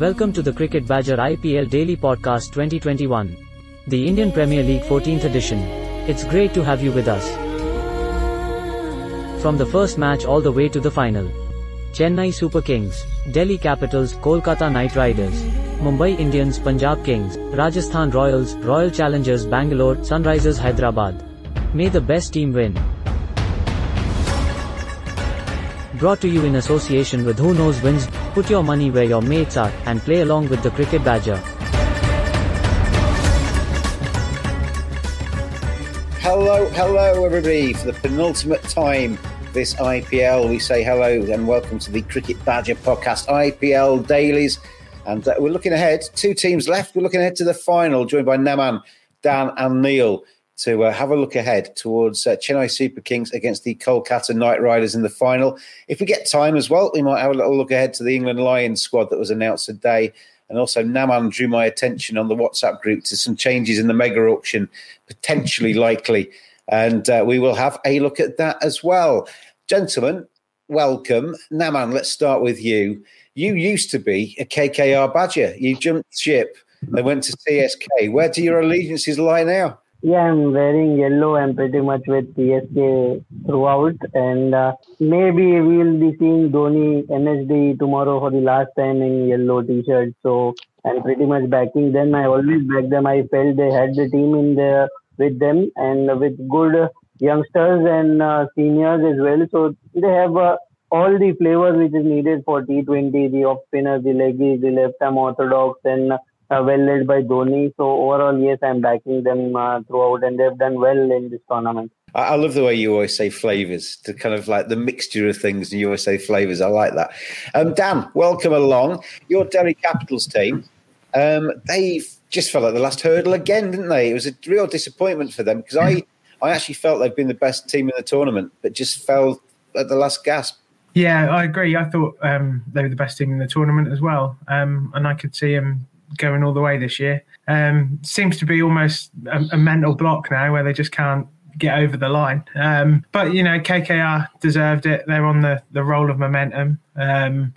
Welcome to the Cricket Badger IPL Daily Podcast 2021, the Indian Premier League 14th edition. It's great to have you with us. From the first match all the way to the final. Chennai Super Kings, Delhi Capitals, Kolkata Knight Riders, Mumbai Indians, Punjab Kings, Rajasthan Royals, Royal Challengers Bangalore, Sunrisers Hyderabad. May the best team win. Brought to you in association with Who Knows Wins. Put your money where your mates are and play along with the Cricket Badger. Hello, hello, everybody, for the penultimate time this IPL. We say hello and welcome to the Cricket Badger podcast, IPL Dailies. And uh, we're looking ahead, two teams left. We're looking ahead to the final, joined by Naman, Dan, and Neil to uh, have a look ahead towards uh, Chennai Super Kings against the Kolkata Knight Riders in the final. If we get time as well, we might have a little look ahead to the England Lions squad that was announced today. And also, Naman drew my attention on the WhatsApp group to some changes in the mega auction, potentially likely. And uh, we will have a look at that as well. Gentlemen, welcome. Naman, let's start with you. You used to be a KKR Badger. You jumped ship and went to CSK. Where do your allegiances lie now? Yeah, I'm wearing yellow. I'm pretty much with CSK throughout, and uh, maybe we'll be seeing Dhoni MSD tomorrow for the last time in yellow t-shirt. So I'm pretty much backing them. I always back them. I felt they had the team in there with them and with good youngsters and uh, seniors as well. So they have uh, all the flavors which is needed for T20, the off spinner, the leggies, the left arm orthodox, and uh, well led by Dhoni. So overall, yes, I'm backing them uh, throughout, and they've done well in this tournament. I love the way you always say flavors, to kind of like the mixture of things, and you always say flavors. I like that. Um, Dan, welcome along. Your Delhi Capitals team, um, they just fell at the last hurdle again, didn't they? It was a real disappointment for them because I, I actually felt they've been the best team in the tournament, but just fell at the last gasp. Yeah, I agree. I thought um, they were the best team in the tournament as well, um, and I could see them going all the way this year. Um, seems to be almost a, a, mental block now where they just can't get over the line. Um, but you know, KKR deserved it. They're on the the roll of momentum, um,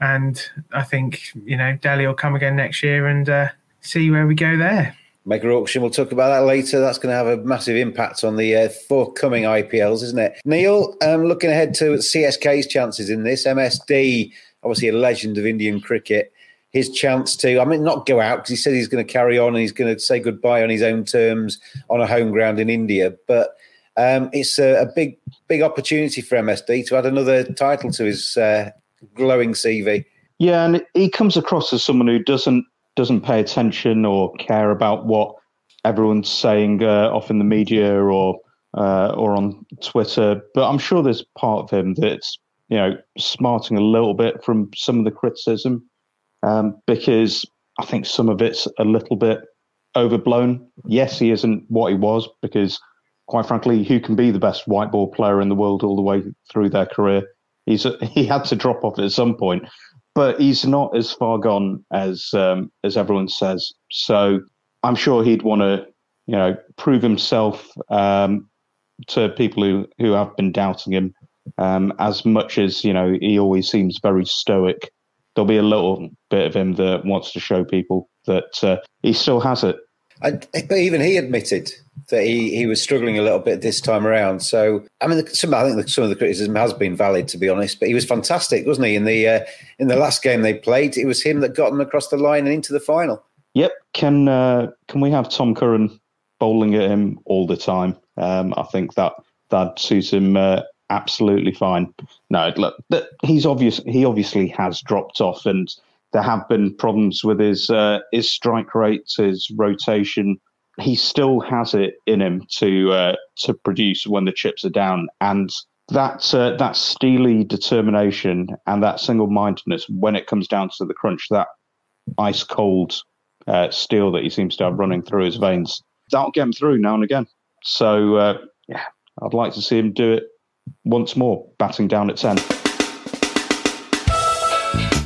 and I think you know Delhi will come again next year and uh, see where we go there. Mega auction. We'll talk about that later. That's going to have a massive impact on the uh, forthcoming IPLs, isn't it? Neil, um, looking ahead to CSK's chances in this. MSD, obviously a legend of Indian cricket his chance to, I mean, not go out because he said he's going to carry on and he's going to say goodbye on his own terms on a home ground in India. But um, it's a, a, big, big opportunity for MSD to add another title to his uh, glowing CV. Yeah, and he comes across as someone who doesn't doesn't pay attention or care about what everyone's saying uh, off in the media or uh, or on Twitter. But I'm sure there's part of him that's you know smarting a little bit from some of the criticism um, because I think some of it's a little bit overblown. Yes, he isn't what he was because, quite frankly, who can be the best white ball player in the world all the way through their career? He's he had to drop off at some point, but he's not as far gone as um, as everyone says. So I'm sure he'd want to, you know, prove himself um, to people who who have been doubting him. Um, as much as you know, he always seems very stoic there'll be a little bit of him that wants to show people that uh, he still has it. And, but even he admitted that he, he was struggling a little bit this time around. So I mean, some, I think some of the criticism has been valid, to be honest. But he was fantastic, wasn't he? In the uh, in the last game they played, it was him that got them across the line and into the final. Yep. Can uh, can we have Tom Curran bowling at him all the time? Um, I think that that suits him uh, absolutely fine. No, look, he's obvious. He obviously has dropped off, and there have been problems with his uh, his strike rates, his rotation. He still has it in him to uh, to produce when the chips are down, and that uh, that steely determination and that single mindedness when it comes down to the crunch, that ice cold uh, steel that he seems to have running through his veins, that'll get him through now and again. So uh, yeah, I'd like to see him do it once more, batting down at ten.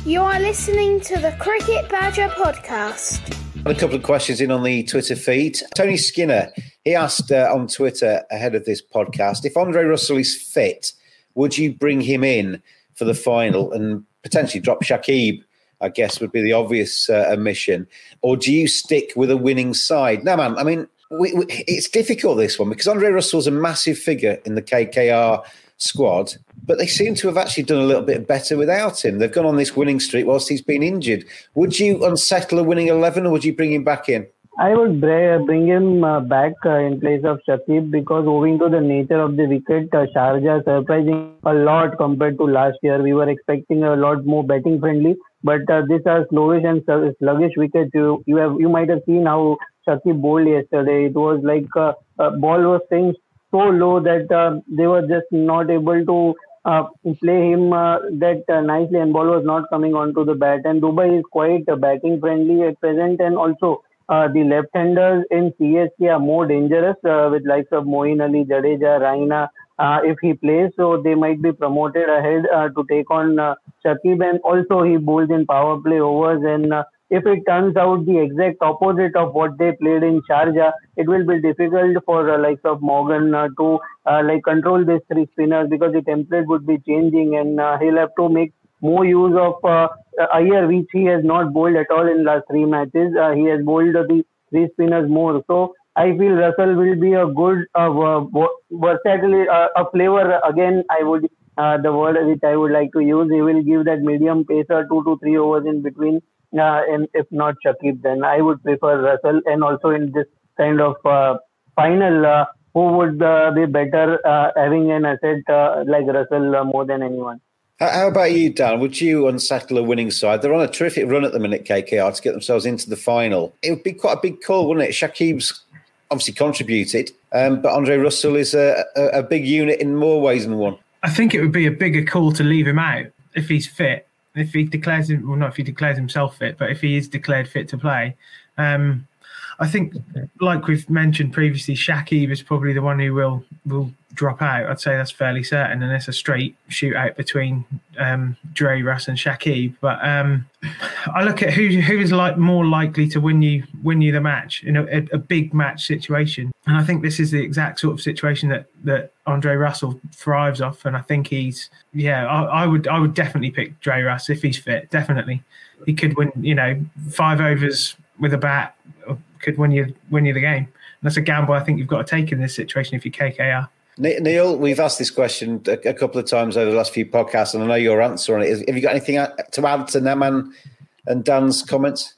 You are listening to the Cricket Badger podcast. A couple of questions in on the Twitter feed. Tony Skinner, he asked uh, on Twitter ahead of this podcast if Andre Russell is fit, would you bring him in for the final and potentially drop Shakib? I guess would be the obvious uh, omission, or do you stick with a winning side? No, man. I mean, we, we, it's difficult this one because Andre Russell's a massive figure in the KKR squad, but they seem to have actually done a little bit better without him. They've gone on this winning streak whilst he's been injured. Would you unsettle a winning 11 or would you bring him back in? I would bring him uh, back uh, in place of Shakib because owing to the nature of the wicket, uh, Sharjah surprising a lot compared to last year. We were expecting a lot more batting friendly, but uh, these are slowish and sluggish wickets. You you have you might have seen how Shakib bowled yesterday. It was like uh, a ball was staying so low that uh, they were just not able to uh, play him uh, that uh, nicely and ball was not coming onto the bat and Dubai is quite uh, batting friendly at present and also uh, the left-handers in CSK are more dangerous with likes of Moeen Ali, Jadeja, Raina if he plays so they might be promoted ahead to take on Shakib and also he bowls in power play overs and if it turns out the exact opposite of what they played in Sharjah, it will be difficult for uh, likes of Morgan uh, to uh, like control these three spinners because the template would be changing and uh, he'll have to make more use of uh, which he has not bowled at all in last three matches. Uh, he has bowled the three spinners more. So I feel Russell will be a good, uh, versatile, uh, a flavor. Again, I would uh, the word which I would like to use. He will give that medium pacer two to three overs in between uh, and if not Shakib, then I would prefer Russell. And also in this kind of uh, final, uh, who would uh, be better uh, having an asset uh, like Russell more than anyone? How about you, Dan? Would you unsettle a winning side? They're on a terrific run at the minute, KKR, to get themselves into the final. It would be quite a big call, wouldn't it? Shakib's obviously contributed, um, but Andre Russell is a, a, a big unit in more ways than one. I think it would be a bigger call to leave him out if he's fit if he declares him, well, not if he declares himself fit, but if he is declared fit to play, um, I think, like we've mentioned previously, Shakib is probably the one who will will drop out. I'd say that's fairly certain, and it's a straight shootout between um, Dre, Russ, and Shakib. But um, I look at who who is like more likely to win you win you the match in a, a, big match situation, and I think this is the exact sort of situation that that Andre Russell thrives off, and I think he's yeah. I, I would I would definitely pick Dre Russ if he's fit. Definitely, he could win. You know, five overs with a bat could win you win you the game. And that's a gamble I think you've got to take in this situation if you're KKR. Neil, we've asked this question a, couple of times over the last few podcasts, and I know your answer on it. Have you got anything to add to Naman and Dan's comments?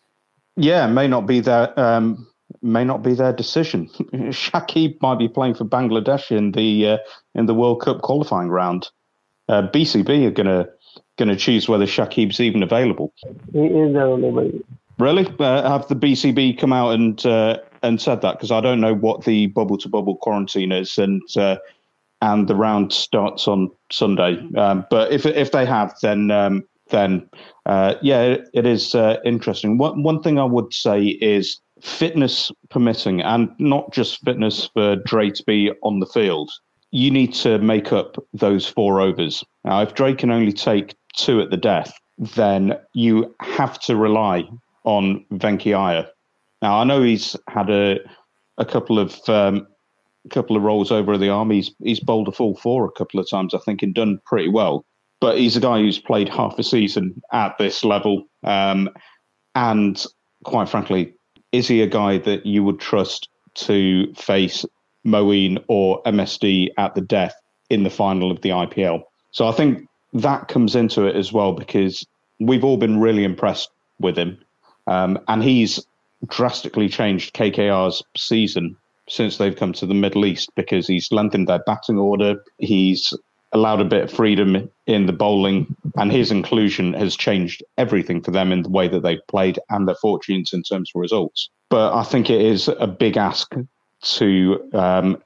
Yeah, may not be their um, may not be their decision. Shakib might be playing for Bangladesh in the uh, in the World Cup qualifying round. Uh, BCB are going to going to choose whether Shakib's even available. He is available. Really? Uh, have the BCB come out and uh, and said that? Because I don't know what the bubble to bubble quarantine is, and uh, and the round starts on Sunday. Um, but if if they have, then um, then uh, yeah, it, it is uh, interesting. One one thing I would say is fitness permitting, and not just fitness for Dre to be on the field. You need to make up those four overs. Now, if Dre can only take two at the death, then you have to rely on Venki Iyer. Now I know he's had a a couple of um, a couple of rolls over at the arm. He's he's bowled a full four a couple of times, I think, and done pretty well. But he's a guy who's played half a season at this level, um, and quite frankly, is he a guy that you would trust to face Moeen or MSD at the death in the final of the IPL? So I think that comes into it as well because we've all been really impressed with him. Um, and he's drastically changed KKR's season since they've come to the Middle East because he's lengthened their batting order. He's allowed a bit of freedom in the bowling, and his inclusion has changed everything for them in the way that they've played and their fortunes in terms of results. But I think it is a big ask to um,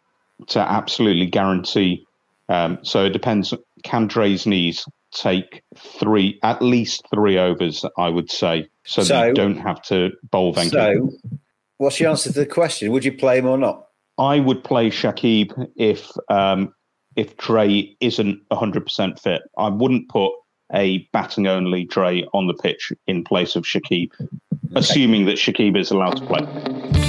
to absolutely guarantee. Um, so it depends. Can Dre's knees take three, at least three overs? I would say, so, so you don't have to bowl Venki. So, what's your answer to the question? Would you play him or not? I would play Shakib if um, if Dre isn't 100% fit. I wouldn't put a batting only Dre on the pitch in place of Shakib, okay. assuming that Shakib is allowed to play.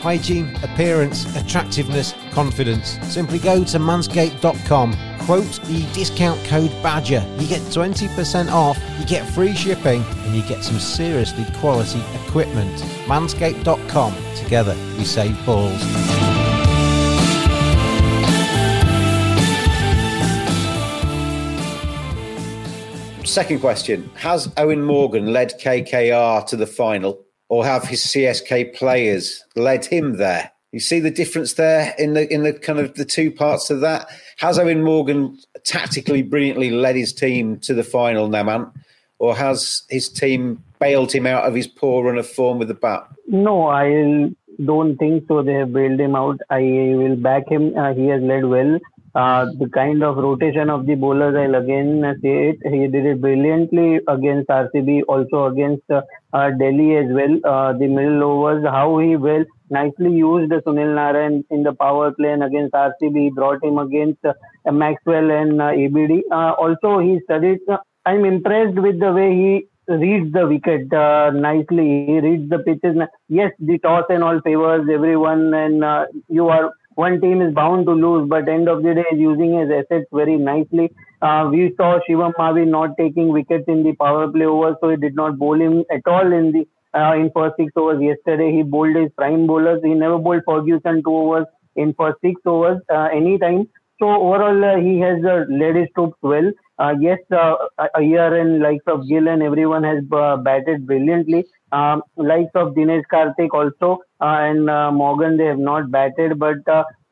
hygiene, appearance, attractiveness, confidence. Simply go to manscaped.com, quote the discount code BADGER. You get 20% off, you get free shipping, and you get some seriously quality equipment. Manscaped.com. Together, we save balls. Second question Has Eoin Morgan led KKR to the final? Or have his CSK players led him there? You see the difference there in the in the kind of the two parts of that. Has Eoin Morgan tactically brilliantly led his team to the final, Naman, or has his team bailed him out of his poor run of form with the bat? No, I don't think so. They have bailed him out. I will back him. Uh, he has led well. Uh, the kind of rotation of the bowlers, I'll again say it. He did it brilliantly against RCB, also against uh, uh, Delhi as well. Uh, the middle overs, how he well nicely used Sunil Narine in the power play and against RCB. He brought him against uh, Maxwell and ABD. also, he studied. I'm impressed with the way he reads the wicket uh, nicely. He reads the pitches. Yes, the toss and all favors everyone, and uh, you are one team is bound to lose, but end of the day using his assets very nicely. Uh, we saw Shivam Mavi not taking wickets in the power play over, so he did not bowl him at all in the uh, in first six overs. Yesterday he bowled his prime bowlers. He never bowled Ferguson two overs in first six overs uh, anytime. So overall uh, he has uh, led his troops well. Uh, yes, uh, Iyer and likes of Gill and everyone has batted brilliantly. Um, likes of Dinesh Karthik also and Morgan, they have not batted, but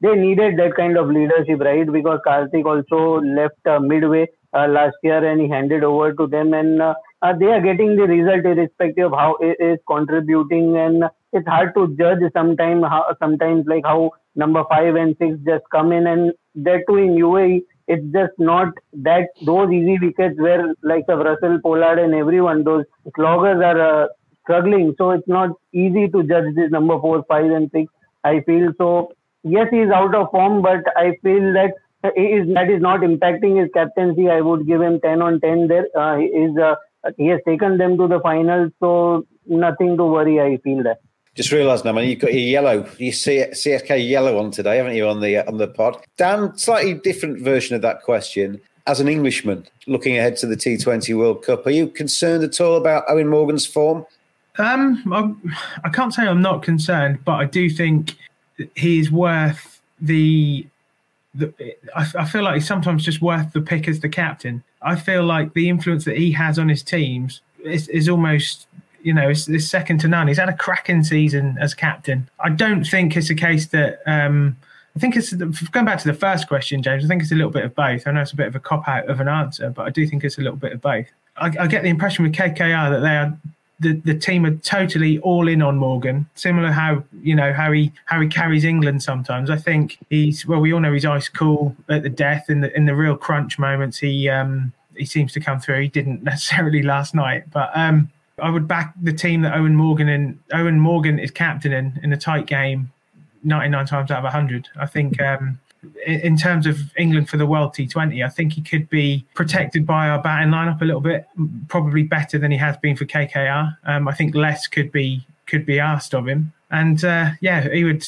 they needed that kind of leadership, right? Because Karthik also left uh, midway uh, last year and he handed over to them, and uh, they are getting the result irrespective of how it is contributing. And it's hard to judge sometimes. Sometimes like how number five and six just come in, and that too in UAE it's just not that those easy wickets where like of Russell Pollard and everyone those sloggers are uh, struggling. So it's not easy to judge this number four, five, and six. I feel so. Yes, he is out of form, but I feel that that is that is not impacting his captaincy. I would give him ten on ten there. Uh, he is uh, he has taken them to the final, so nothing to worry. I feel that. Just realised now, man, you've got your yellow, you see CSK yellow on today, haven't you, on the on the pod? Dan, slightly different version of that question. As an Englishman looking ahead to the T20 World Cup, are you concerned at all about Eoin Morgan's form? Um, I, I can't say I'm not concerned, but I do think he's worth the. the I, I feel like he's sometimes just worth the pick as the captain. I feel like the influence that he has on his teams is, is almost you know, it's, it's, second to none. He's had a cracking season as captain. I don't think it's a case that. Um, I think it's going back to the first question, James. I think it's a little bit of both. I know it's a bit of a cop out of an answer, but I do think it's a little bit of both. I, I get the impression with KKR that they are the, the team are totally all in on Morgan. Similar how you know how he how he carries England sometimes. I think he's well. We all know he's ice cool at the death in the in the real crunch moments. He um he seems to come through. He didn't necessarily last night, but um I would back the team that Eoin Morgan and Eoin Morgan is captain in in a tight game, 99 times out of 100. I think. Um, in terms of England for the World T20, I think he could be protected by our batting lineup a little bit, probably better than he has been for KKR. Um, I think less could be could be asked of him, and uh, yeah, he would.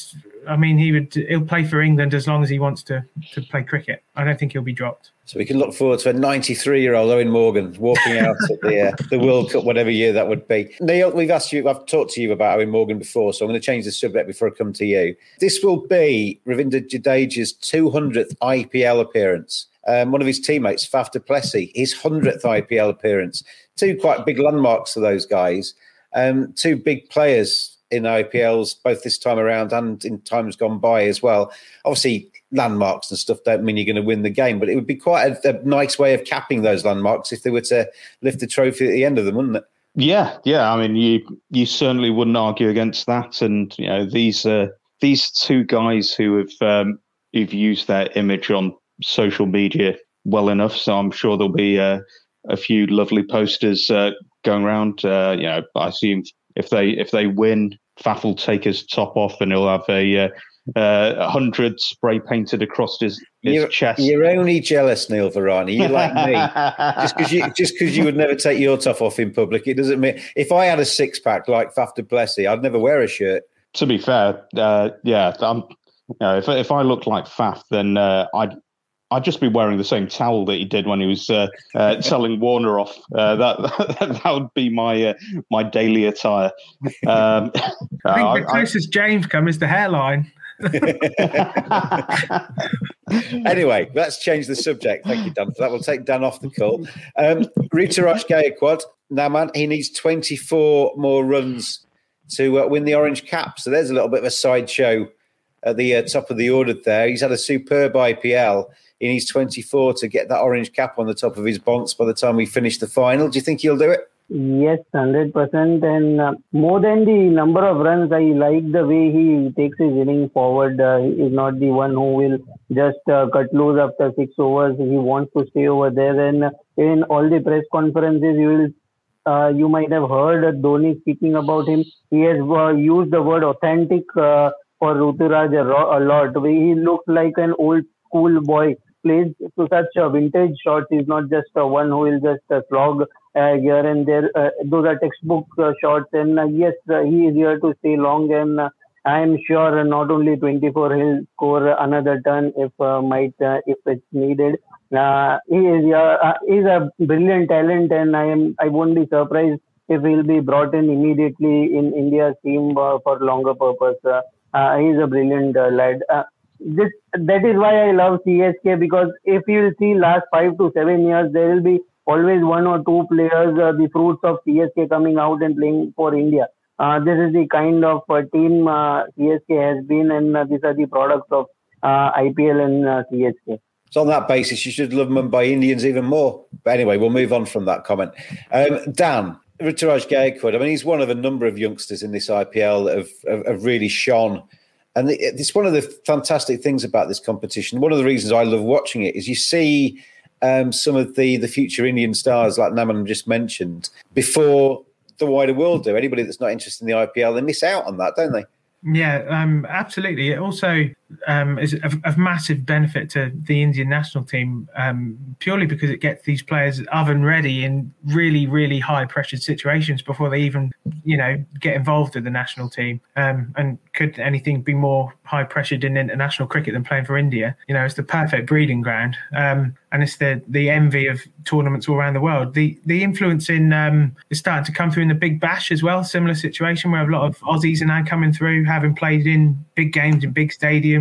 I mean, he would. He'll play for England as long as he wants to to play cricket. I don't think he'll be dropped. So we can look forward to a 93 year old Eoin Morgan walking out at the uh, the World Cup, whatever year that would be. Neil, we've asked you, I've talked to you about Eoin Morgan before, so I'm going to change the subject before I come to you. This will be Ravindra Jadeja's 200th IPL appearance. Um, one of his teammates, Faf du Plessis, his 100th IPL appearance. Two quite big landmarks for those guys. Um, two big players in IPLs, both this time around and in times gone by as well. Obviously, landmarks and stuff don't mean you're going to win the game, but it would be quite a, a, nice way of capping those landmarks if they were to lift the trophy at the end of them, wouldn't it? Yeah, yeah. I mean, you you certainly wouldn't argue against that. And you know, these uh, these two guys who have um, who've used their image on social media well enough, so I'm sure there'll be uh, a few lovely posters uh, going around. Uh, you know, I assume if they if they win, Faf will take his top off and he'll have a uh, uh, hundred spray painted across his, his you're, chest. You're only jealous, Neil Varani. You're like me. just because you just because you would never take your top off in public, it doesn't mean. If I had a six pack like Faf du Plessis, I'd never wear a shirt. To be fair, uh, yeah, I'm, you know, if if I looked like Faf, then uh, I'd I'd just be wearing the same towel that he did when he was uh, uh, telling Warner off. Uh, that, that, that would be my uh, my daily attire. Um, I think the closest I, James come is the hairline. anyway, let's change the subject. Thank you, Dan, for that. We'll take Dan off the call. Um, Ruturaj Gaikwad, now, man, he needs 24 more runs to uh, win the orange cap. So there's a little bit of a sideshow at the uh, top of the order there. He's had a superb IPL. He needs 24 to get that orange cap on the top of his bonds by the time we finish the final. Do you think he'll do it? Yes, 100%. And uh, more than the number of runs, I like the way he takes his inning forward. Uh, he is not the one who will just uh, cut loose after six overs. He wants to stay over there. And in all the press conferences, you will uh, you might have heard Dhoni speaking about him. He has uh, used the word authentic uh, for Ruturaj a, a lot. He looked like an old school boy plays to such a vintage shots. He's not just uh, one who will just uh, slog uh, here and there. Uh, those are textbook uh, shots. And uh, yes, uh, he is here to stay long. And uh, I am sure not only 24, he'll score another turn if might if it's needed. he is he's a brilliant talent, and I am I won't be surprised if he'll be brought in immediately in India's team for longer purpose. he's a brilliant lad this that is why I love CSK because if you see last five to seven years, there will be always one or two players, uh, the fruits of CSK coming out and playing for India. Uh, this is the kind of uh, team uh, CSK has been, and uh, these are the products of uh, IPL and CSK. So on that basis, you should love Mumbai Indians even more. But anyway, we'll move on from that comment. Um, Dan, Ruturaj Gaikwad, I mean, he's one of a number of youngsters in this IPL that have, have, have really shone and it's one of the fantastic things about this competition. One of the reasons I love watching it is you see um, some of the the future Indian stars, like Naman just mentioned, before the wider world do. Anybody that's not interested in the IPL, they miss out on that, don't they? Yeah, um, absolutely. It also um, is of, of, massive benefit to the Indian national team um, purely because it gets these players oven ready in really, really high pressured situations before they even, you know, get involved with the national team. Um, and could anything be more high pressured in international cricket than playing for India? You know, it's the perfect breeding ground, um, and it's the the envy of tournaments all around the world. The the influence in um, is starting to come through in the Big Bash as well. Similar situation where a lot of Aussies are now coming through, having played in big games in big stadiums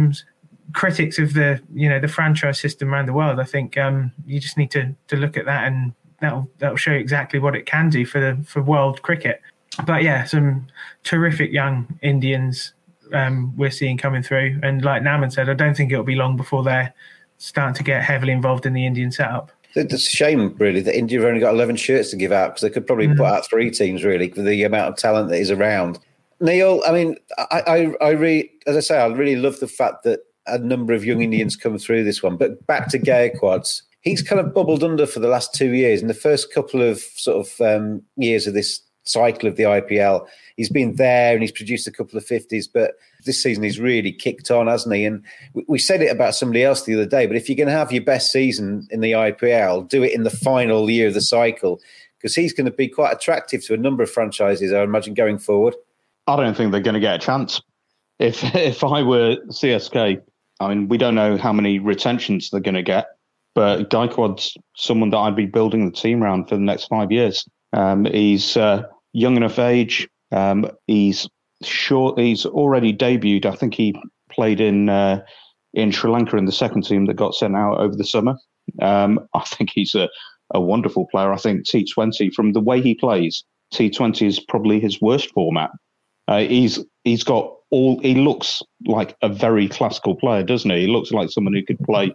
critics of the you know the franchise system around the world, I think um, you just need to to look at that and that'll that'll show you exactly what it can do for the for world cricket. But yeah, some terrific young Indians um, we're seeing coming through, and like Naman said, I don't think it'll be long before they're starting to get heavily involved in the Indian setup. It's a shame, really, that India have only got 11 shirts to give out because they could probably mm. put out three teams, really, with the amount of talent that is around. Neil, I mean, I, I, I really, as I say, I really love the fact that a number of young Indians come through this one. But back to Gaikwad's, he's kind of bubbled under for the last two years. In the first couple of sort of um, years of this cycle of the IPL. He's been there and he's produced a couple of 50s, but this season he's really kicked on, hasn't he? And we said it about somebody else the other day, but if you're going to have your best season in the IPL, do it in the final year of the cycle because he's going to be quite attractive to a number of franchises, I imagine, going forward. I don't think they're going to get a chance. If if I were CSK, I mean, we don't know how many retentions they're going to get, but Gaikwad's someone that I'd be building the team around for the next five years. Um, he's uh, young enough age. Um, he's short. He's already debuted. I think he played in uh, in Sri Lanka in the second team that got sent out over the summer. Um, I think he's a, a wonderful player. I think T20 from the way he plays, T20 is probably his worst format. Uh, he's he's got all. He looks like a very classical player, doesn't he? He looks like someone who could play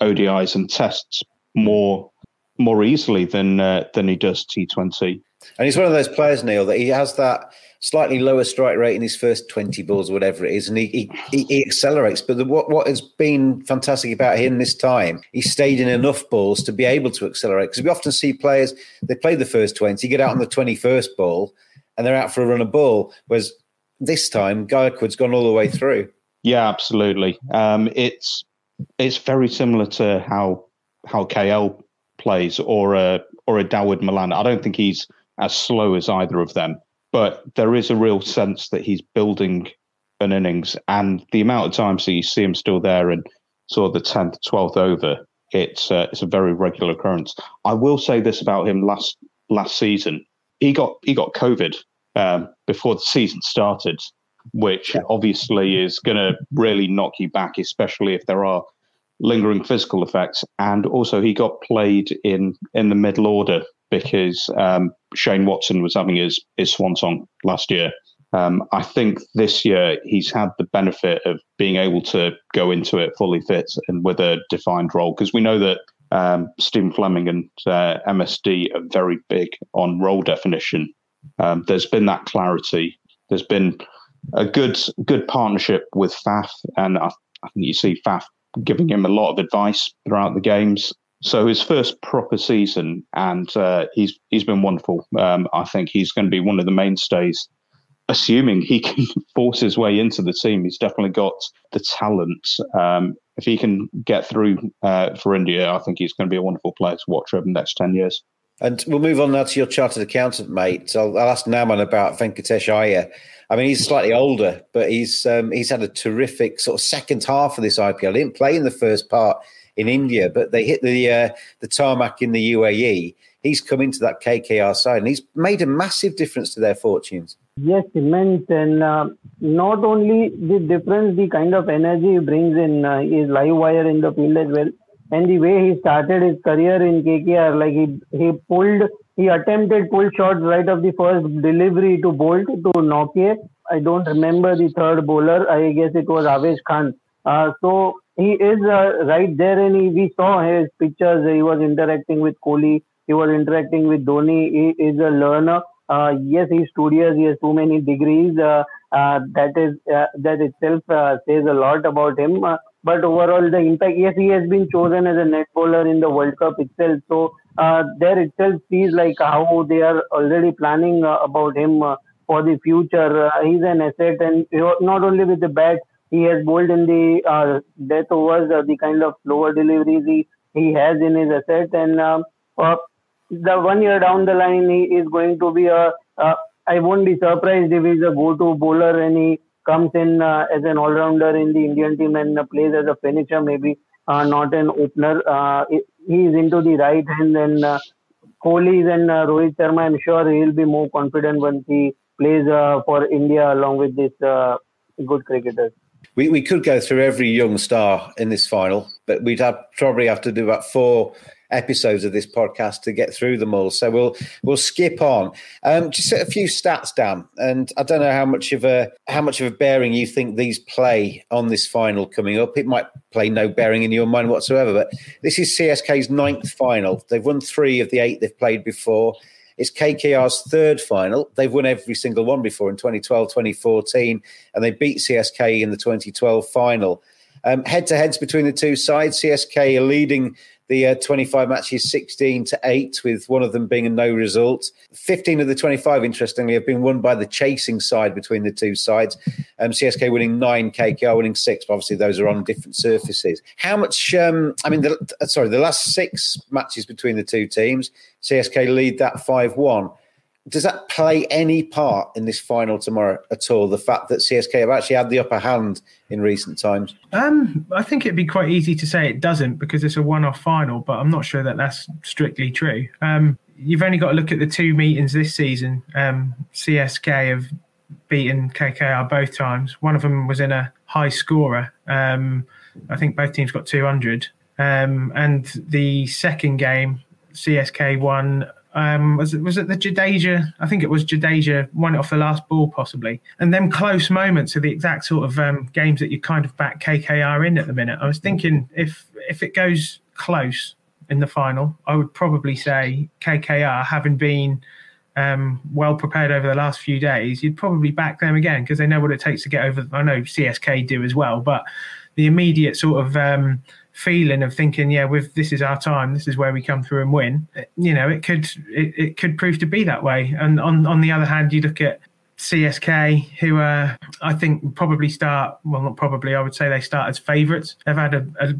ODIs and tests more more easily than uh, than he does T20. And he's one of those players, Neil, that he has that slightly lower strike rate in his first 20 balls, or whatever it is, and he he, he accelerates. But the, what, what has been fantastic about him this time, he stayed in enough balls to be able to accelerate. Because we often see players, they play the first 20, get out on the 21st ball, and they're out for a run of ball. Whereas this time, Gaikwad's gone all the way through. Yeah, absolutely. Um, it's it's very similar to how how KL plays or a or a Dawid Malan. I don't think he's as slow as either of them, but there is a real sense that he's building an innings, and the amount of times that you see him still there and sort of the tenth, twelfth over, it's uh, it's a very regular occurrence. I will say this about him last last season: he got he got COVID um, before the season started, which yeah. obviously is going to really knock you back, especially if there are lingering physical effects. And also, he got played in in the middle order because um, Shane Watson was having his his swan song last year. Um, I think this year he's had the benefit of being able to go into it fully fit and with a defined role because we know that um, Stephen Fleming and uh, MSD are very big on role definition. Um, there's been that clarity. There's been a good good partnership with Faf, and I, I think you see Faf giving him a lot of advice throughout the games. So his first proper season, and uh, he's he's been wonderful. Um, I think he's going to be one of the mainstays. Assuming he can force his way into the team, he's definitely got the talent. Um, if he can get through uh, for India, I think he's going to be a wonderful player to watch over the next ten years. And we'll move on now to your chartered accountant, mate. I'll, I'll ask Naman about Venkatesh Iyer. I mean, he's slightly older, but he's um, he's had a terrific sort of second half of this IPL. He didn't play in the first part in India, but they hit the uh, the tarmac in the UAE. He's come into that KKR side, and he's made a massive difference to their fortunes. Yes, immense, and uh, not only the difference, the kind of energy he brings in uh, his live wire in the field as well, and the way he started his career in KKR, like he he pulled he attempted pull shots right of the first delivery to Bolt to Nortje. I don't remember the third bowler. I guess it was Avesh Khan. Uh, so he is uh, right there, and he, we saw his pictures. He was interacting with Kohli. He was interacting with Dhoni. He is a learner. Uh, yes, he's studious. He has too many degrees. Uh, uh, that is uh, that itself says a lot about him. but overall, the impact. Yes, he has been chosen as a net bowler in the World Cup itself. So uh, there itself sees like how they are already planning uh, about him uh, for the future. Uh, he's an asset, and not only with the bat, he has bowled in the uh, death overs, uh, the kind of slower deliveries he, he has in his asset, and um, the one year down the line, he is going to be a. I won't be surprised if he's a go-to bowler and he comes in as an all-rounder in the Indian team and plays as a finisher, maybe uh, not an opener. Uh, he is into the right hand, and uh, and uh, Rohit Sharma, I'm sure he'll be more confident once he plays uh, for India along with these uh, good cricketers. We, we could go through every young star in this final, but we'd have probably have to do about four episodes of this podcast to get through them all. So we'll we'll skip on. Um, just a few stats, Dan, and I don't know how much of a how much of a bearing you think these play on this final coming up. It might play no bearing in your mind whatsoever, but this is CSK's ninth final. They've won three of the eight they've played before. It's KKR's third final. They've won every single one before in 2012, 2014, and they beat CSK in the 2012 final. Head to heads between the two sides, CSK are leading the uh, 25 matches 16 to 8, with one of them being a no result. 15 of the 25, interestingly, have been won by the chasing side between the two sides. Um, CSK winning nine, KKR winning six, obviously those are on different surfaces. How much, um, I mean, the, sorry, the last six matches between the two teams, CSK lead that 5 1 does that play any part in this final tomorrow at all? The fact that CSK have actually had the upper hand in recent times. Um, I think it'd be quite easy to say it doesn't because it's a one-off final, but I'm not sure that that's strictly true. Um, you've only got to look at the two meetings this season. Um, CSK have beaten KKR both times. One of them was in a high scorer. Um, I think both teams got 200. Um, and the second game, CSK won um, was it was it the Jadeja? I think it was Jadeja won it off the last ball possibly. And them close moments are the exact sort of um, games that you kind of back KKR in at the minute. I was thinking if if it goes close in the final, I would probably say KKR having been um, well prepared over the last few days, you'd probably back them again because they know what it takes to get over. I know CSK do as well, but the immediate sort of um, feeling of thinking, yeah, with this is our time, this is where we come through and win. You know, it could it, it could prove to be that way. And on on the other hand, you look at CSK, who uh, I think probably start well, not probably. I would say they start as favourites. They've had a, a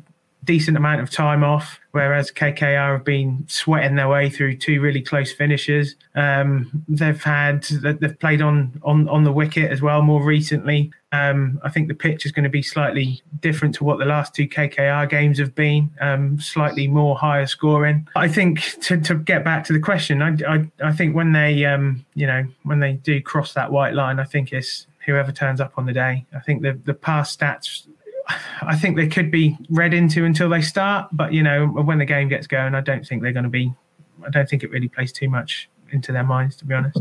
decent amount of time off, whereas KKR have been sweating their way through two really close finishes. Um, they've had they've played on on on the wicket as well more recently. Um, I think the pitch is going to be slightly different to what the last two KKR games have been, um, slightly more higher scoring. I think to, to get back to the question, I, I, I think when they um, you know when they do cross that white line, I think it's whoever turns up on the day. I think the the past stats I think they could be read into until they start. But you know, when the game gets going, I don't think they're going to be. I don't think it really plays too much into their minds, to be honest.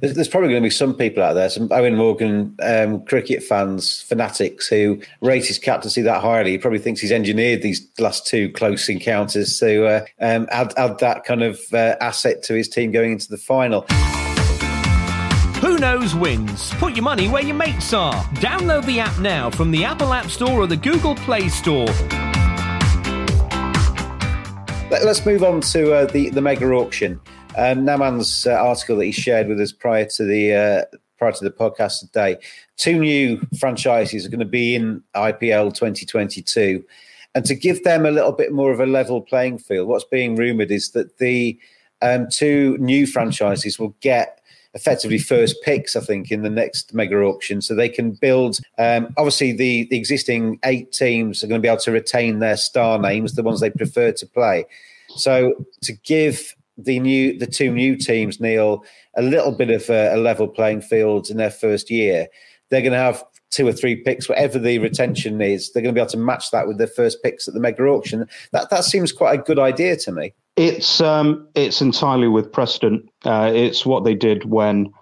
There's, there's probably going to be some people out there, some Eoin Morgan um, cricket fans, fanatics who rate his captaincy that highly. He probably thinks he's engineered these last two close encounters to uh, um, add, add that kind of uh, asset to his team going into the final. Who knows wins? Put your money where your mates are. Download the app now from the Apple App Store or the Google Play Store. Let's move on to uh, the the mega auction. Um, Naman's uh, article that he shared with us prior to the uh, prior to the podcast today. Two new franchises are going to be in IPL 2022, and to give them a little bit more of a level playing field, what's being rumored is that the um, two new franchises will get effectively first picks, I think, in the next mega auction. So they can build. Um, obviously, the, the existing eight teams are going to be able to retain their star names, the ones they prefer to play. So to give the new the two new teams, Neil, a little bit of a, a level playing field in their first year, they're going to have two or three picks, whatever the retention is, they're going to be able to match that with their first picks at the mega auction. That that seems quite a good idea to me. It's um, it's entirely with precedent. Uh, it's what they did when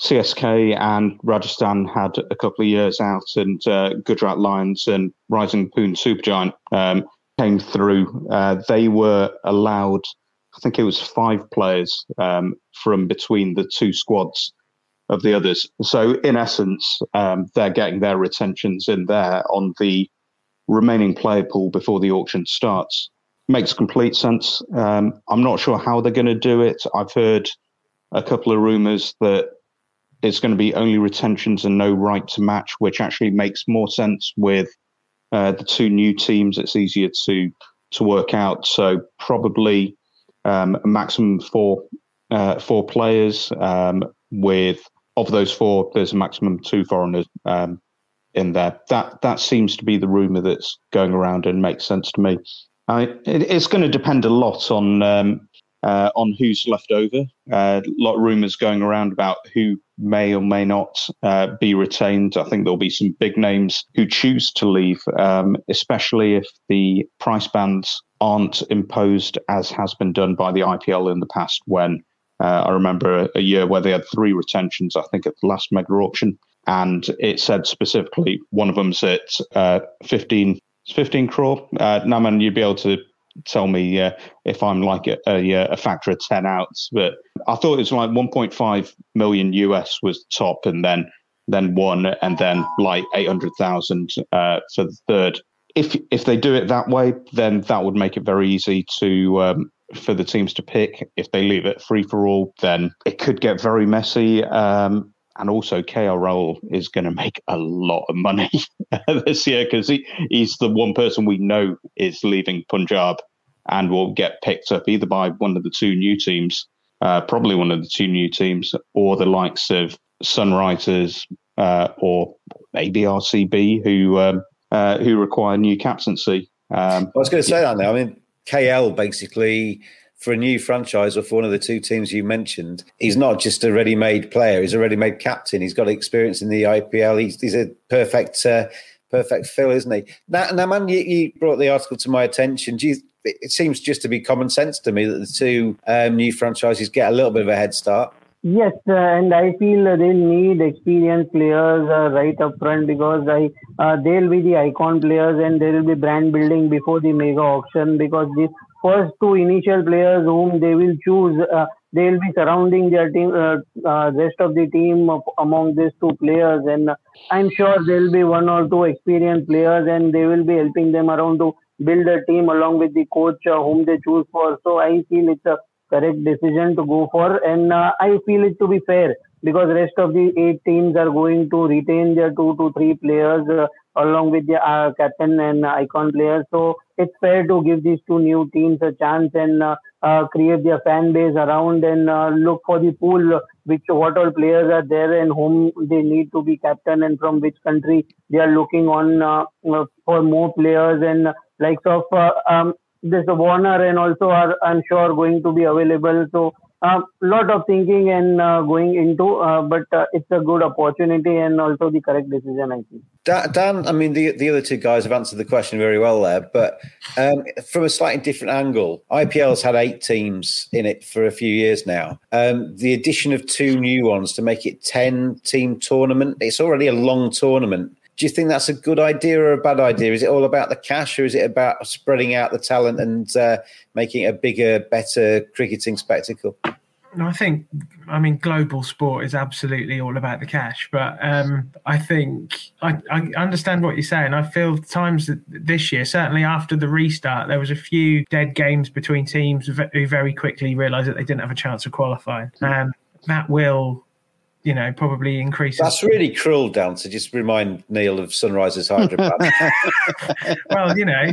CSK and Rajasthan had a couple of years out, and uh, Gujarat Lions and Rising Pune Supergiant um, came through. Uh, they were allowed, I think it was five players um, from between the two squads of the others. So in essence, um, they're getting their retentions in there on the remaining player pool before the auction starts makes complete sense. Um, I'm not sure how they're going to do it. I've heard a couple of rumors that it's going to be only retentions and no right to match, which actually makes more sense with uh, the two new teams. It's easier to to work out. So probably um, a maximum four uh, four players. Um, with of those four, there's a maximum two foreigners um, in there. That that seems to be the rumor that's going around and makes sense to me. I, it, it's going to depend a lot on um, uh, on who's left over. Uh, a lot of rumours going around about who may or may not uh, be retained. I think there'll be some big names who choose to leave, um, especially if the price bands aren't imposed as has been done by the IPL in the past. When uh, I remember a, year where they had three retentions, I think at the last mega auction, and it said specifically one of them's at uh, 15 15 crore. Uh, Naman, you'd be able to tell me uh, if I'm like a, a, a, factor of 10 outs, but I thought it was like 1.5 million US was top and then then one and then like 800,000 uh, for the third. if if they do it that way, then that would make it very easy to um, for the teams to pick. If they leave it free for all, then it could get very messy. Um, and also, Rahul is going to make a lot of money this year because he, he's the one person we know is leaving Punjab and will get picked up either by one of the two new teams, uh, probably one of the two new teams, or the likes of Sunrisers uh, or maybe RCB, who um, uh, who require new captaincy. Um, I was going to say that now. I mean, KL basically for a new franchise or for one of the two teams you mentioned, he's not just a ready-made player; he's a ready-made captain. He's got experience in the IPL. He's, he's a perfect, uh, perfect fill, isn't he? Now, now man, you, you, brought the article to my attention. You, it seems just to be common sense to me that the two um, new franchises get a little bit of a head start. Yes, uh, and I feel uh, they need experienced players uh, right up front because I uh, they'll be the icon players and there will be brand building before the mega auction because the first two initial players whom they will choose uh, they will be surrounding their team uh, rest of the team of, among these two players and I'm sure there will be one or two experienced players and they will be helping them around to build a team along with the coach whom they choose for. So I feel it's a correct decision to go for, and uh, I feel it to be fair because rest of the eight teams are going to retain their two to three players uh, along with the uh, captain and icon players. So it's fair to give these two new teams a chance and uh, uh, create their fan base around and uh, look for the pool which what all players are there and whom they need to be captain and from which country they are looking on for more players and likes of um, this Warner and also are I'm sure going to be available. So a uh, lot of thinking and uh, going into, uh, but uh, it's a good opportunity and also the correct decision, I think. Dan, I mean, the the other two guys have answered the question very well there, but um, from a slightly different angle, IPL's had eight teams in it for a few years now. Um, the addition of two new ones to make it ten team tournament, it's already a long tournament do you think that's a good idea or a bad idea? Is it all about the cash, or is it about spreading out the talent and uh, making a bigger, better cricketing spectacle? I think, I mean, global sport is absolutely all about the cash. But um, I think I, I, understand what you're saying. I feel times this year, certainly after the restart, there was a few dead games between teams who very quickly realised that they didn't have a chance of qualifying. Um, that will you know, probably increases. That's really cruel, Dan, to just remind Neil of Sunrisers Hyderabad. well, you know,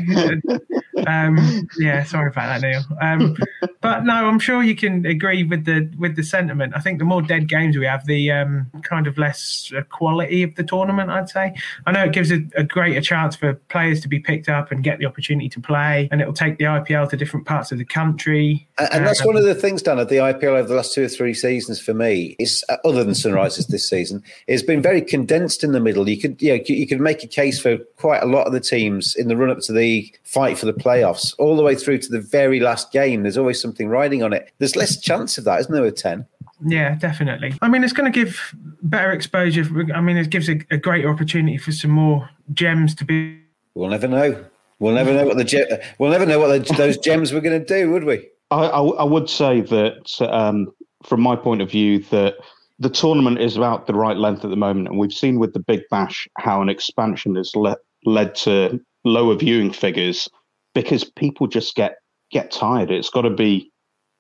um, yeah, sorry about that, Neil. Um, but no, I'm sure you can agree with the with the sentiment. I think the more dead games we have, the um, kind of less quality of the tournament. I'd say. I know it gives a, a greater chance for players to be picked up and get the opportunity to play, and it will take the IPL to different parts of the country. And, and that's um, one of the things, Dan, at the IPL over the last two or three seasons for me is uh, other than Sunrisers this season, it's been very condensed in the middle. You could, you know, you could make a case for quite a lot of the teams in the run up to the fight for the playoffs, all the way through to the very last game. There's always something riding on it. There's less chance of that, isn't there, with 10? Yeah, definitely. I mean, it's going to give better exposure. I mean, it gives a, a greater opportunity for some more gems to be. We'll never know. We'll never know what the ge- we'll never know what the, those gems were going to do, would we? I, I, I would say that um, from my point of view, that the tournament is about the right length at the moment, and we've seen with the Big Bash how an expansion has le- led to lower viewing figures because people just get get tired. It's got to be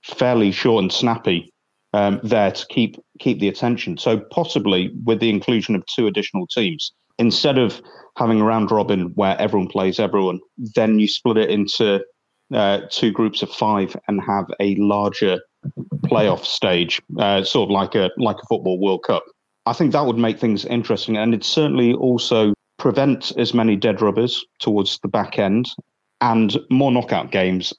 fairly short and snappy um, there to keep keep the attention. So possibly with the inclusion of two additional teams, instead of having a round robin where everyone plays everyone, then you split it into uh, two groups of five and have a larger playoff stage, uh, sort of like a like a football World Cup. I think that would make things interesting, and it certainly also prevent as many dead rubbers towards the back end, and more knockout games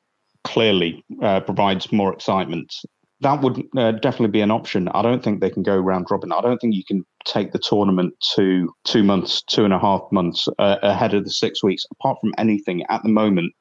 clearly uh, provides more excitement. That would uh, definitely be an option. I don't think they can go round robin. I don't think you can take the tournament to two months, two and a half months uh, ahead of the six weeks. Apart from anything at the moment,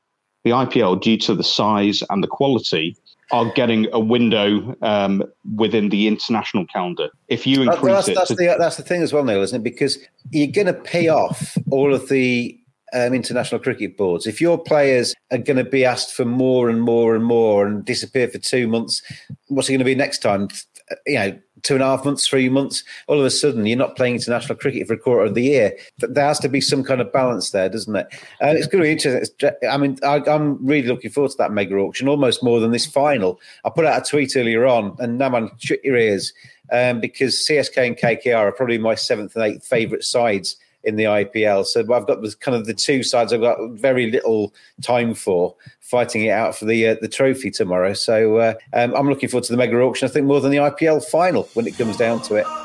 the IPL, due to the size and the quality, are getting a window um, within the international calendar. If you increase that's, it, that's to- the that's the thing as well, Neil, isn't it? Because you're going to pay off all of the um, international cricket boards. If your players are going to be asked for more and more and more and disappear for two months, what's it going to be next time? You know, two and a half months, three months, all of a sudden you're not playing international cricket for a quarter of the year. There has to be some kind of balance there, doesn't it? Uh, it's going to be interesting. I mean, I, am really looking forward to that mega auction almost more than this final. I put out a tweet earlier on, and Naman, shut your ears, um, because CSK and KKR are probably my seventh and eighth favourite sides in the IPL. So I've got the kind of the two sides I've got very little time for fighting it out for the uh, the trophy tomorrow. So uh, um, I'm looking forward to the mega auction. I think more than the IPL final when it comes down to it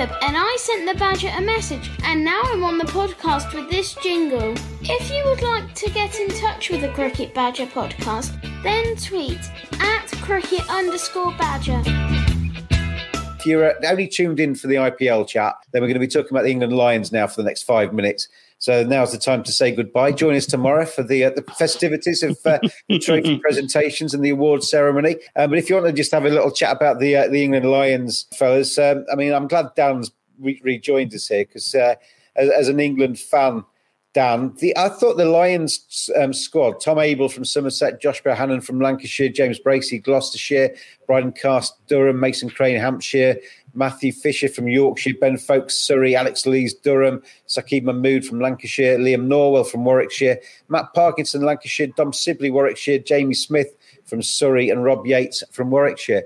Jacob and I sent the Badger a message, and now I'm on the podcast with this jingle. If you would like to get in touch with the Cricket Badger podcast, then tweet at cricket underscore badger. If you're only tuned in for the IPL chat, then we're going to be talking about the England Lions now for the next five minutes. So now's the time to say goodbye. Join us tomorrow for the uh, the festivities of uh, the trophy presentations and the award ceremony. Um, but if you want to just have a little chat about the uh, the England Lions, fellas, um, I mean, I'm glad Dan's re- rejoined us here because uh, as, as, an England fan. Dan, the, I thought the Lions um, squad, Tom Abell from Somerset, Josh Bohannon from Lancashire, James Bracey, Gloucestershire, Brydon Carse, Durham, Mason Crane, Hampshire, Matthew Fisher from Yorkshire, Ben Foakes, Surrey, Alex Lees, Durham, Saqib Mahmood from Lancashire, Liam Norwell from Warwickshire, Matt Parkinson, Lancashire, Dom Sibley, Warwickshire, Jamie Smith from Surrey, and Rob Yates from Warwickshire.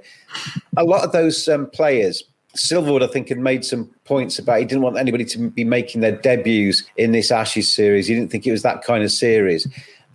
A lot of those um, players, Silverwood, I think, had made some points about he didn't want anybody to be making their debuts in this Ashes series. He didn't think it was that kind of series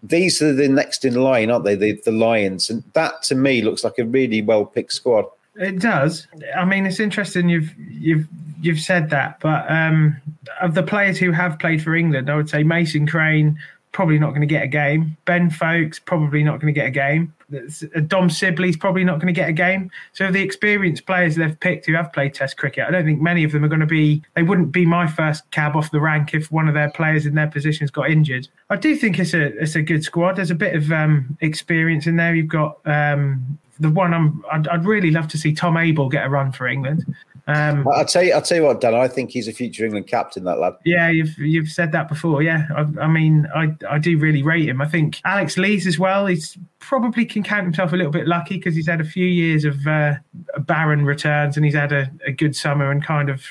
these are the next in line, aren't they? The, the Lions, and that to me looks like a really well picked squad. It does. I mean, it's interesting you've you've you've said that, but um, of the players who have played for England, I would say Mason Crane probably not going to get a game. Ben Foakes probably not going to get a game. Uh, Dom Sibley's probably not going to get a game. So the experienced players they've picked who have played Test cricket, I don't think many of them are going to be. They wouldn't be my first cab off the rank if one of their players in their positions got injured. I do think it's a it's a good squad. There's a bit of um, experience in there. You've got um, the one I'm I'd, I'd, really love to see Tom Abell get a run for England. Um, I'll tell you, I'll tell you what, Dan. I think he's a future England captain. That lad. Yeah, you've you've said that before. Yeah, I, I mean, I I do really rate him. I think Alex Lees as well. He's probably can count himself a little bit lucky because he's had a few years of uh, barren returns and he's had a, a good summer and kind of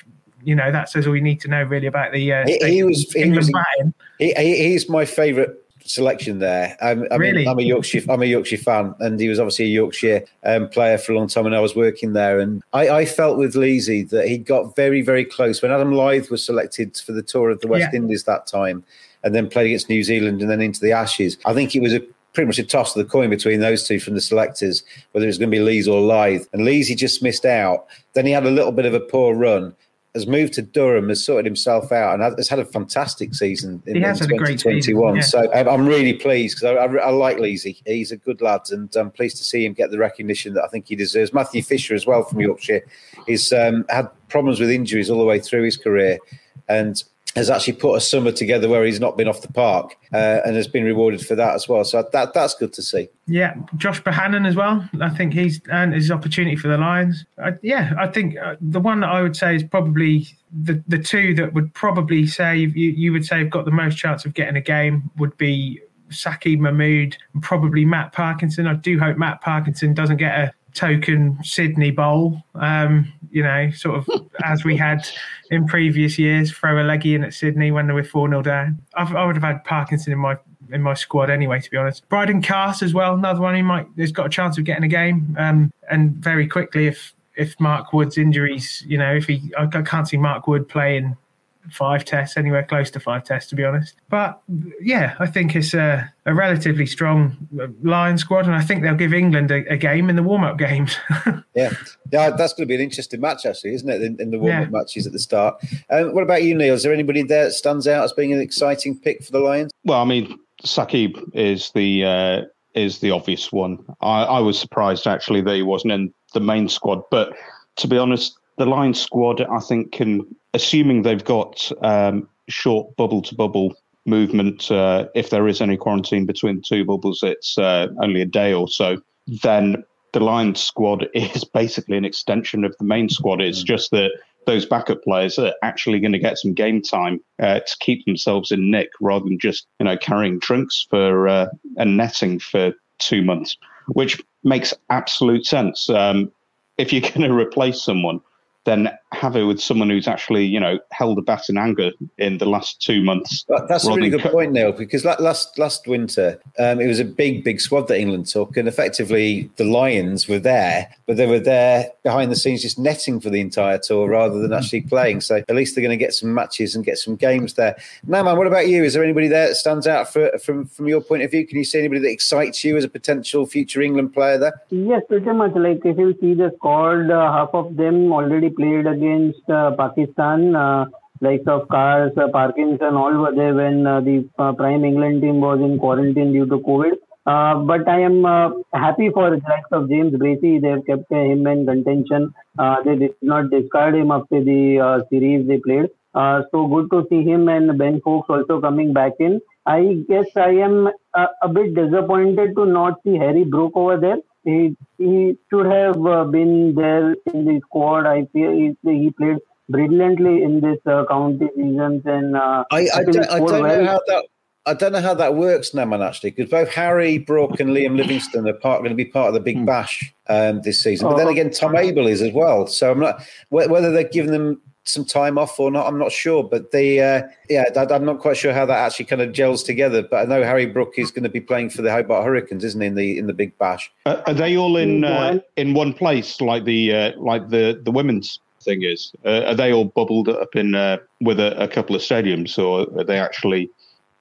you know that says all you need to know really about the uh, he, he was, he was he, he's my favourite selection there. I'm, I mean, I'm a Yorkshire, I'm a Yorkshire fan, and he was obviously a Yorkshire um, player for a long time. And I was working there, and I, I, felt with Leesy that he got very, very close when Adam Lyth was selected for the tour of the West yeah. Indies that time, and then played against New Zealand and then into the Ashes. I think it was a pretty much a toss of the coin between those two from the selectors, whether it was going to be Lees or Lyth. And Leesy just missed out. Then he had a little bit of a poor run has moved to Durham, has sorted himself out, and has had a fantastic season in, he has in 2021. Yeah. So I'm really pleased because I, I, I, like Leesy. He's a good lad, and I'm pleased to see him get the recognition that I think he deserves. Matthew Fisher, as well from Yorkshire, he's um, had problems with injuries all the way through his career, and has actually put a summer together where he's not been off the park uh, and has been rewarded for that as well. So that that's good to see. Yeah, Josh Bohannon as well. I think he's earned his opportunity for the Lions. Uh, yeah, I think uh, the one that I would say is probably the the two that would probably say you, you would say have got the most chance of getting a game would be Saki Mahmood and probably Matt Parkinson. I do hope Matt Parkinson doesn't get a token Sydney bowl. Um, you know, sort of as we had in previous years, throw a leggy in at Sydney when they were 4 0 down. I've, i would have had Parkinson in my in my squad anyway, to be honest. Brydon Carse as well, another one who might has got a chance of getting a game. Um, and very quickly, if if Mark Wood's injuries, you know, if he, I can't see Mark Wood playing five tests, anywhere close to five tests, to be honest. But yeah, I think it's a, a relatively strong Lion squad, and I think they'll give England a, a game in the warm up games. yeah, yeah, that's going to be an interesting match, actually, isn't it? In, in the warm up yeah. matches at the start. Um, what about you, Neil? Is there anybody there that stands out as being an exciting pick for the Lions? Well, I mean, Saqib is the uh, is the obvious one. I, I was surprised actually that he wasn't in the main squad, but to be honest, the line squad I think can, assuming they've got um, short bubble to bubble movement, uh, if there is any quarantine between two bubbles, it's uh, only a day or so. Then the line squad is basically an extension of the main squad. It's just that those backup players are actually going to get some game time uh, to keep themselves in nick rather than just you know carrying trunks for uh, and netting for two months, which makes absolute sense. Um, if you're going to replace someone, then have it with someone who's actually, you know, held a bat in anger in the last two months. That's a really good co- point, Neil, because last last winter um, it was a big, big squad that England took, and effectively the Lions were there, but they were there behind the scenes just netting for the entire tour rather than actually playing. So at least they're going to get some matches and get some games there. Now, man, what about you? Is there anybody there that stands out for, from from your point of view? Can you see anybody that excites you as a potential future England player there? Yes, pretty much. Like if you see the squad, uh, half of them already played against uh, Pakistan. Uh, likes of Carse, uh, Parkinson, all were there when uh, the uh, prime England team was in quarantine due to COVID. Uh, but I am uh, happy for the likes of James Bracey. They have kept him in contention. Uh, they did not discard him after the series they played. so good to see him and Ben Foakes also coming back in. I guess I am a bit disappointed to not see Harry Brook over there he he should have uh, been there in the squad. I feel he, he played brilliantly in this uh, county seasons, and uh, I, I, don't, I don't well. know how that. I don't know how that works, Naman, actually, because both Harry Brook and Liam Livingstone are part, going to be part of the Big hmm. Bash um, this season. But then oh, again, Tom Abell is as well. So I'm not whether they're giving them some time off or not. I'm not sure, but the uh, yeah, I'm not quite sure how that actually kind of gels together. But I know Harry Brook is going to be playing for the Hobart Hurricanes, isn't he? In the in the Big Bash. Uh, are they all in uh, in one place, like the uh, like the the women's thing is? Uh, are they all bubbled up in uh, with a, a, couple of stadiums, or are they actually?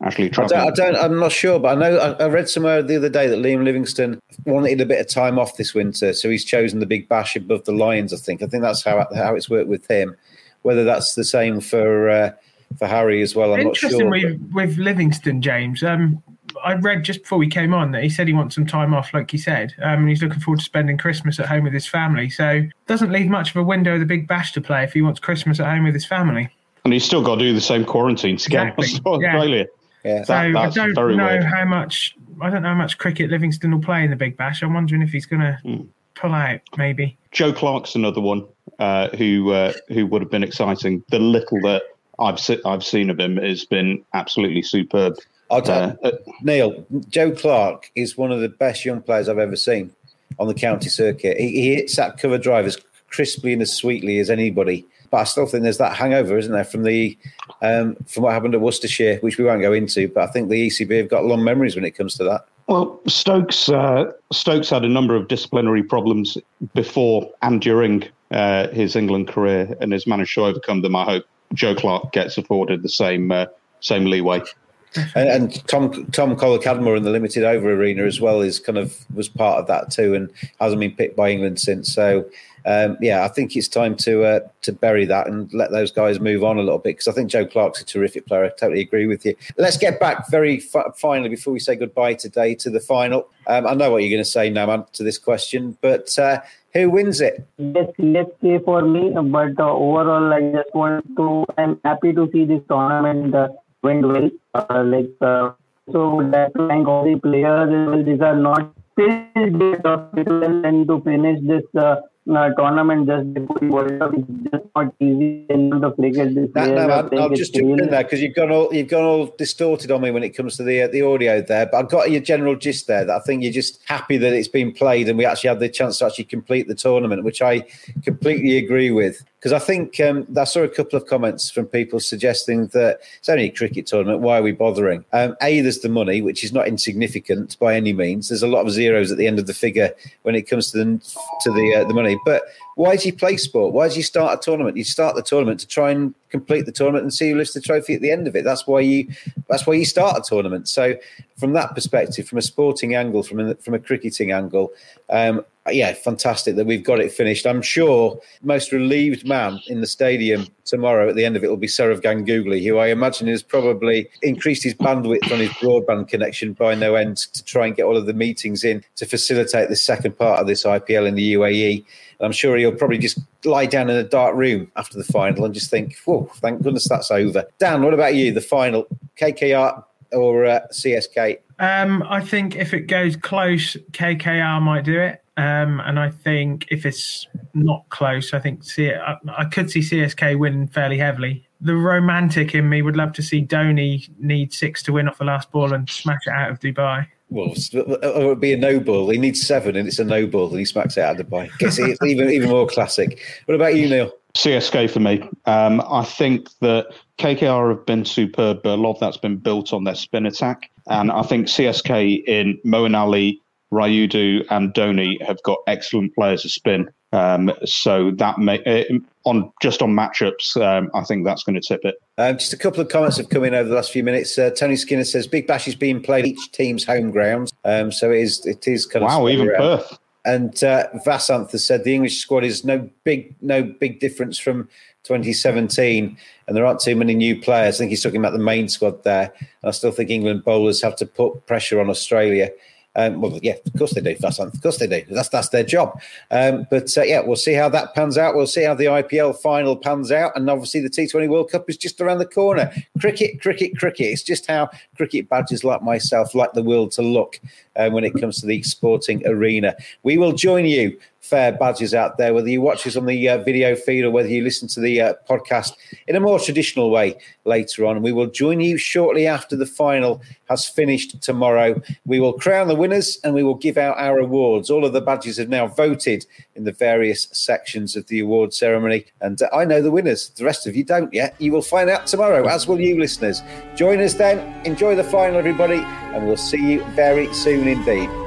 Actually, I don't, I don't, I'm not sure, but I know I, I read somewhere the other day that Liam Livingstone wanted a bit of time off this winter, so he's chosen the Big Bash above the Lions. I think. I think that's how how it's worked with him. Whether that's the same for uh, for Harry as well, I'm Interesting not sure. With, with Livingstone, James. Um, I read just before we came on that he said he wants some time off, like he said, um, and he's looking forward to spending Christmas at home with his family. So doesn't leave much of a window of the Big Bash to play if he wants Christmas at home with his family. And he's still got to do the same quarantine to get exactly. Australia. Yeah. yeah. So that, I don't know weird. how much. I don't know how much cricket Livingstone will play in the Big Bash. I'm wondering if he's going to mm. Pull out, maybe. Joe Clarke's another one uh, who uh, who would have been exciting. The little that I've se- I've seen of him has been absolutely superb. I'll tell uh, Neil, Joe Clarke is one of the best young players I've ever seen on the county circuit. He, he hits that cover drive as crisply and as sweetly as anybody. But I still think there's that hangover, isn't there, from the um, from what happened at Worcestershire, which we won't go into. But I think the ECB have got long memories when it comes to that. Well, Stokes uh, Stokes had a number of disciplinary problems before and during uh, his England career and has managed to overcome them. I hope Joe Clarke gets afforded the same uh, same leeway. And, and, Tom Tom Kohler-Cadmore in the limited over arena as well is kind of was part of that too, and hasn't been picked by England since. So um, yeah, I think it's time to uh, to bury that and let those guys move on a little bit because I think Joe Clarke's a terrific player. I totally agree with you. Let's get back very f- finally before we say goodbye today to the final. Um, I know what you're going to say, Naman, to this question, but uh, who wins it? Yes, say for me, but uh, overall, I just want to. I'm happy to see this tournament uh, went well. Uh, like uh, so, that thank all the players. These are not and to finish this uh, uh, tournament just before the World Cup is just not easy in the cricket. This no, no, I'll, I'll just in there because you've gone all you've gone all distorted on me when it comes to the uh, the audio there. But I've got your general gist there that I think you're just happy that it's been played and we actually had the chance to actually complete the tournament, which I completely agree with because I think um, I saw a couple of comments from people suggesting that it's only a cricket tournament. Why are we bothering? Um, a, there's the money, which is not insignificant by any means. There's a lot of zeros at the end of the figure when it comes to the to the uh, the money. But why do you play sport? Why do you start a tournament? You start the tournament to try and complete the tournament and see who lifts the trophy at the end of it. That's why you that's why you start a tournament. So from that perspective, from a sporting angle, from a, from a cricketing angle, um, yeah, fantastic that we've got it finished. I'm sure most relieved man in the stadium tomorrow at the end of it will be Sourav Ganguly, who I imagine has probably increased his bandwidth on his broadband connection by no end to try and get all of the meetings in to facilitate the second part of this IPL in the UAE. And I'm sure he'll probably just lie down in a dark room after the final and just think, "Whoa, thank goodness that's over." Dan, what about you? The final, KKR or uh, CSK? Um, I think if it goes close, KKR might do it. Um, and I think if it's not close, I think C- I, I could see CSK win fairly heavily. The romantic in me would love to see Dhoni need six to win off the last ball and smash it out of Dubai. Well, it would be a no ball. He needs seven, and it's a no ball, and he smacks it out of Dubai. Gets it even even more classic. What about you, Neil? CSK for me. Um, I think that KKR have been superb, but a lot of that's been built on their spin attack. And I think CSK in Moeen Ali, Rayudu and Dhoni have got excellent players to spin. Um, so that may uh, on just on matchups, um, I think that's going to tip it. Um, just a couple of comments have come in over the last few minutes. Uh, Tony Skinner says Big Bash is being played each team's home grounds, um, so it is it is kind of wow, even around. Perth. And uh, Vasanth has said the English squad is no big no big difference from 2017, and there aren't too many new players. I think he's talking about the main squad there. I still think England bowlers have to put pressure on Australia. Um, well, yeah, of course they do. Of course they do. That's that's their job. Um, but uh, yeah, we'll see how that pans out. We'll see how the IPL final pans out, and obviously the T20 World Cup is just around the corner. Cricket, cricket, cricket. It's just how cricket badgers like myself like the world to look um, when it comes to the sporting arena. We will join you fair badges out there, whether you watch us on the uh, video feed or whether you listen to the uh, podcast in a more traditional way later on. We will join you shortly after the final has finished tomorrow. We will crown the winners and we will give out our awards. All of the badges have now voted in the various sections of the award ceremony, and uh, I know the winners. The rest of you don't yet. You will find out tomorrow, as will you, listeners. Join us then. Enjoy the final, everybody, and we'll see you very soon indeed.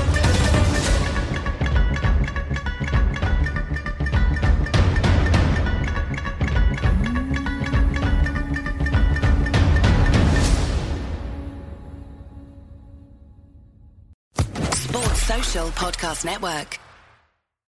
Podcast Network.